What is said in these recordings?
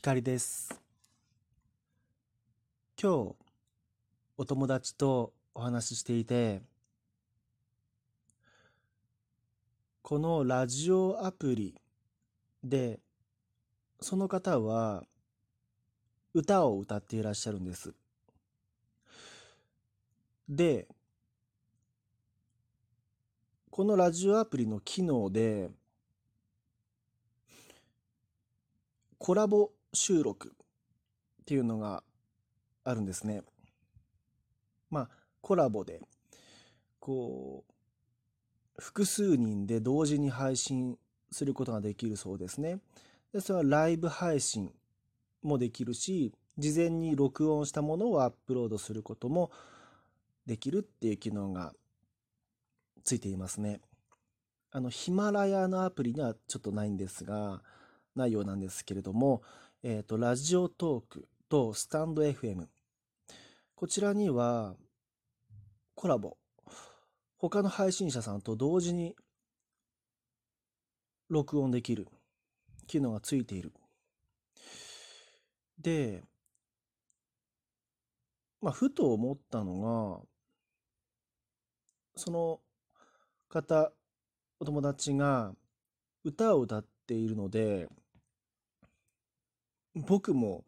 光です。今日、お友達とお話ししていて、このラジオアプリで、その方は歌を歌っていらっしゃるんです。で、このラジオアプリの機能で、コラボ収録っていうのがあるんですね。まあ、コラボで、こう、複数人で同時に配信することができるそうですね。で、それはライブ配信もできるし、事前に録音したものをアップロードすることもできるっていう機能がついていますね。あの、ヒマラヤのアプリにはちょっとないんですが、ないようなんですけれども、えっ、と、ラジオトークとスタンド FM。こちらにはコラボ。他の配信者さんと同時に録音できる機能がついている。で、まあ、ふと思ったのが、その方、お友達が歌を歌っているので、僕も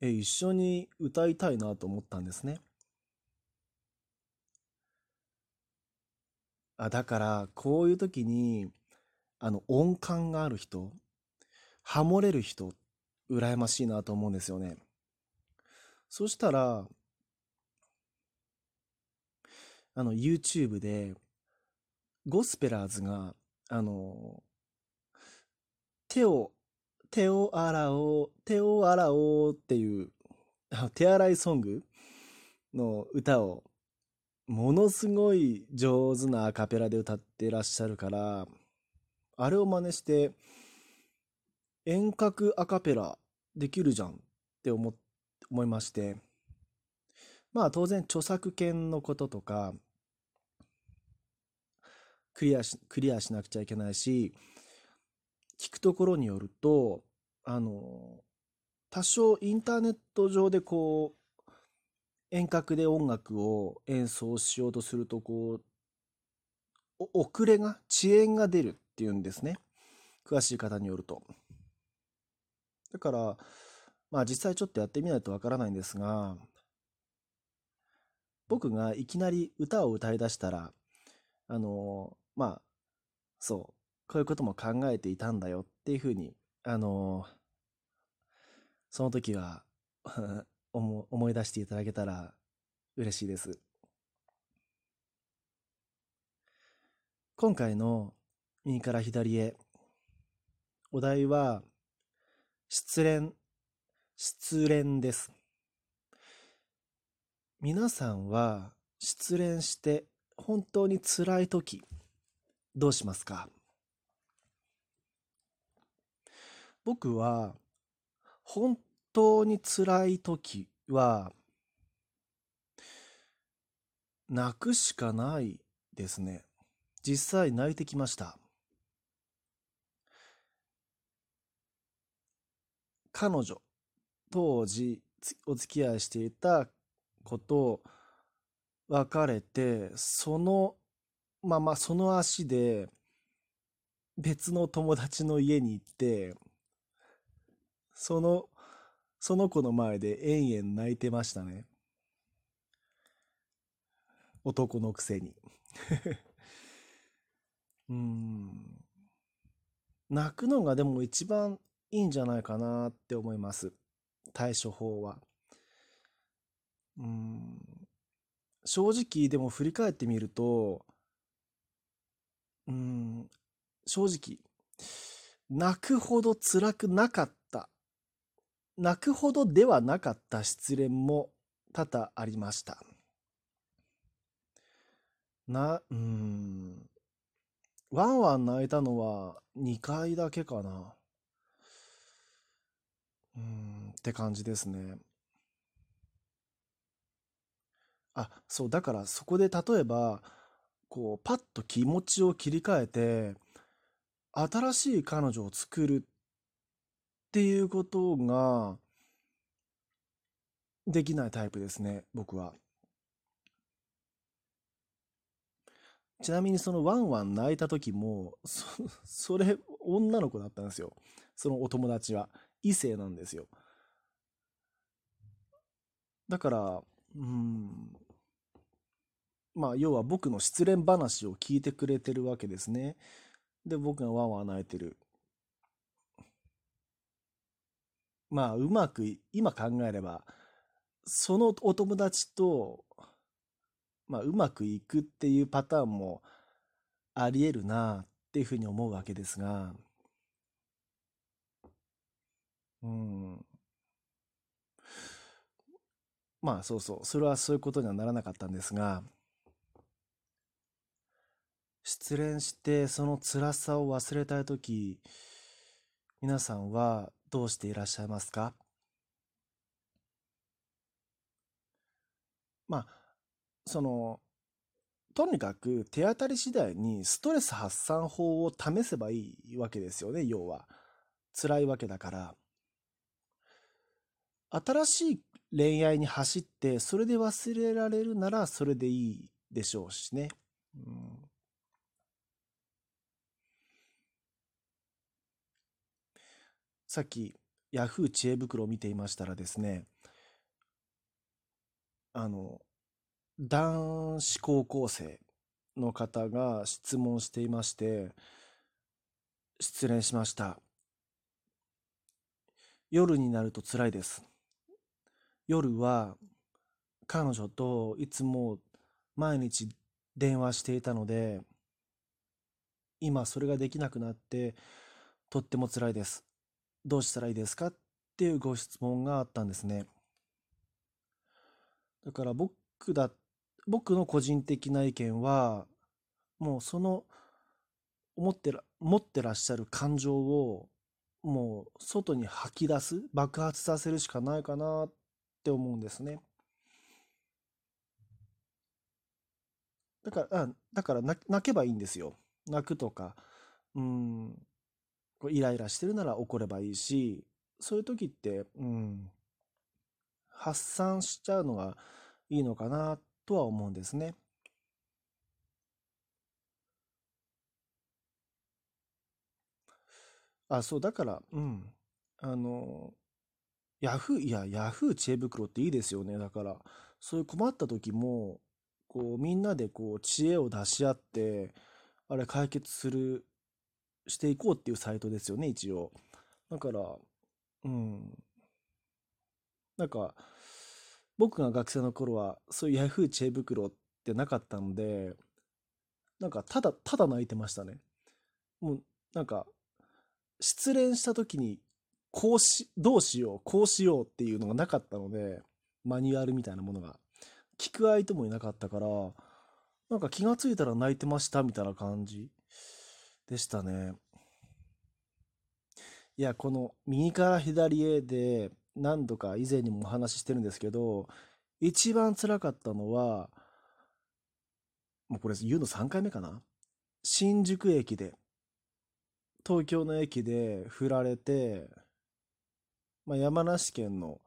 え一緒に歌いたいなと思ったんですね。あ、だから、こういう時に、あの、音感がある人、ハモれる人、羨ましいなと思うんですよね。そしたら、あの、YouTube で、ゴスペラーズが、あの、手を、手を洗おう、手を洗おうっていう、手洗いソングの歌を、ものすごい上手なアカペラで歌ってらっしゃるから、あれを真似して、遠隔アカペラできるじゃんって思思いまして、まあ当然著作権のこととか、クリアし、クリアしなくちゃいけないし、聞くところによると、あの、多少インターネット上でこう、遠隔で音楽を演奏しようとすると、こう、遅れが、遅延が出るっていうんですね。詳しい方によると。だから、まあ実際ちょっとやってみないとわからないんですが、僕がいきなり歌を歌い出したら、あの、まあ、そう、こういうことも考えていたんだよっていうふうに、あの、その時は 思思い出していただけたら嬉しいです。今回の右から左へ、お題は、失恋、失恋です。皆さんは失恋して本当に辛い時、どうしますか？僕は本当に辛い時は泣くしかないですね。実際泣いてきました。彼女、当時お付き合いしていた子と別れて、そのままその足で別の友達の家に行って、その、その子の前で延々泣いてましたね。男のくせに。うん。泣くのがでも一番いいんじゃないかなって思います。対処法は。うん。正直でも振り返ってみると、うん、正直、泣くほど辛くなかった。泣くほどではなかった失恋も多々ありました。な、うん。ワンワン泣いたのは2回だけかな。うん、って感じですね。あ、そう、だからそこで例えば、こう、パッと気持ちを切り替えて、新しい彼女を作るっていうことができないタイプですね、僕は。ちなみにそのワンワン泣いた時も、そそれ女の子だったんですよ。そのお友達は。異性なんですよ。だから、うん、まあ、要は僕の失恋話を聞いてくれてるわけですね。で、僕がワンワン泣いてる。まあ、うまく、今考えれば、そのお友達と、まあ、うまくいくっていうパターンもあり得るなっていうふうに思うわけですが、うん。まあ、そうそう。それはそういうことにはならなかったんですが、失恋してその辛さを忘れたいとき、皆さんはどうしていらっしゃいますか？まあ、その、とにかく手当たり次第にストレス発散法を試せばいいわけですよね、要は。辛いわけだから。新しい恋愛に走って、それで忘れられるならそれでいいでしょうしね。うん、さっき、ヤフー知恵袋を見ていましたらですね、あの、男子高校生の方が質問していまして、失恋しました。夜になると辛いです。夜は彼女といつも毎日電話していたので、今それができなくなってとっても辛いです。どうしたらいいですか？っていうご質問があったんですね。だから僕だ、僕の個人的な意見は、もうその思ってら、持ってらっしゃる感情をもう外に吐き出す、爆発させるしかないかなって思うんですね。だから、あだから泣けばいいんですよ。泣くとか、うん、こうイライラしてるなら怒ればいいし、そういう時って、うん、発散しちゃうのがいいのかなとは思うんですね。あ、そう、だから、うん。あの、ヤフー、いや、ヤフー知恵袋っていいですよね。だから、そういう困った時も、こう、みんなでこう、知恵を出し合って、あれ解決する、していこうっていうサイトですよね、一応。だから、うん。なんか、僕が学生の頃は、そういうヤフー知恵袋ってなかったので、なんか、ただ、ただ泣いてましたね。もう、なんか、失恋した時に、こうし、どうしよう、こうしようっていうのがなかったので、マニュアルみたいなものが。聞く相手もいなかったから、なんか気がついたら泣いてましたみたいな感じでしたね。いや、この右から左へで何度か以前にもお話ししてるんですけど、一番辛かったのは、もうこれ言うの3回目かな？新宿駅で、東京の駅で振られて、まあ、山梨県の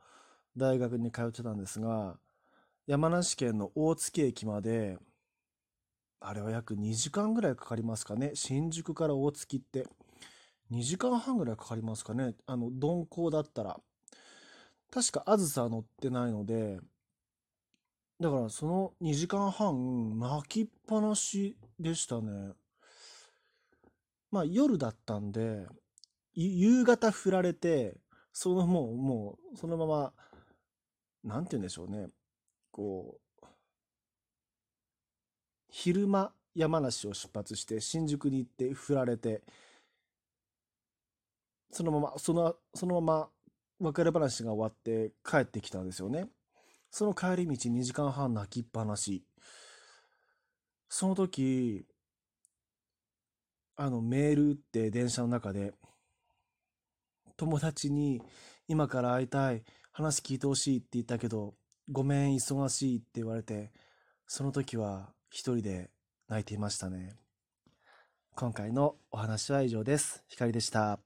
大学に通ってたんですが、山梨県の大月駅まで、あれは約2時間ぐらいかかりますかね。新宿から大月って。2時間半ぐらいかかりますかね。あの、鈍行だったら。確かあずさ乗ってないので、だからその2時間半泣きっぱなしでしたね。まあ夜だったんで、夕方振られて、そのもう、もう、そのまま、なんて言うんでしょうね。こう、昼間山梨を出発して新宿に行って振られて、そのまま、その、そのまま別れ話が終わって帰ってきたんですよね。その帰り道2時間半泣きっぱなし。その時、あの、メールって電車の中で、友達に今から会いたい、話聞いてほしいって言ったけど、ごめん、忙しいって言われて、その時は一人で泣いていましたね。今回のお話は以上です。ひかりでした。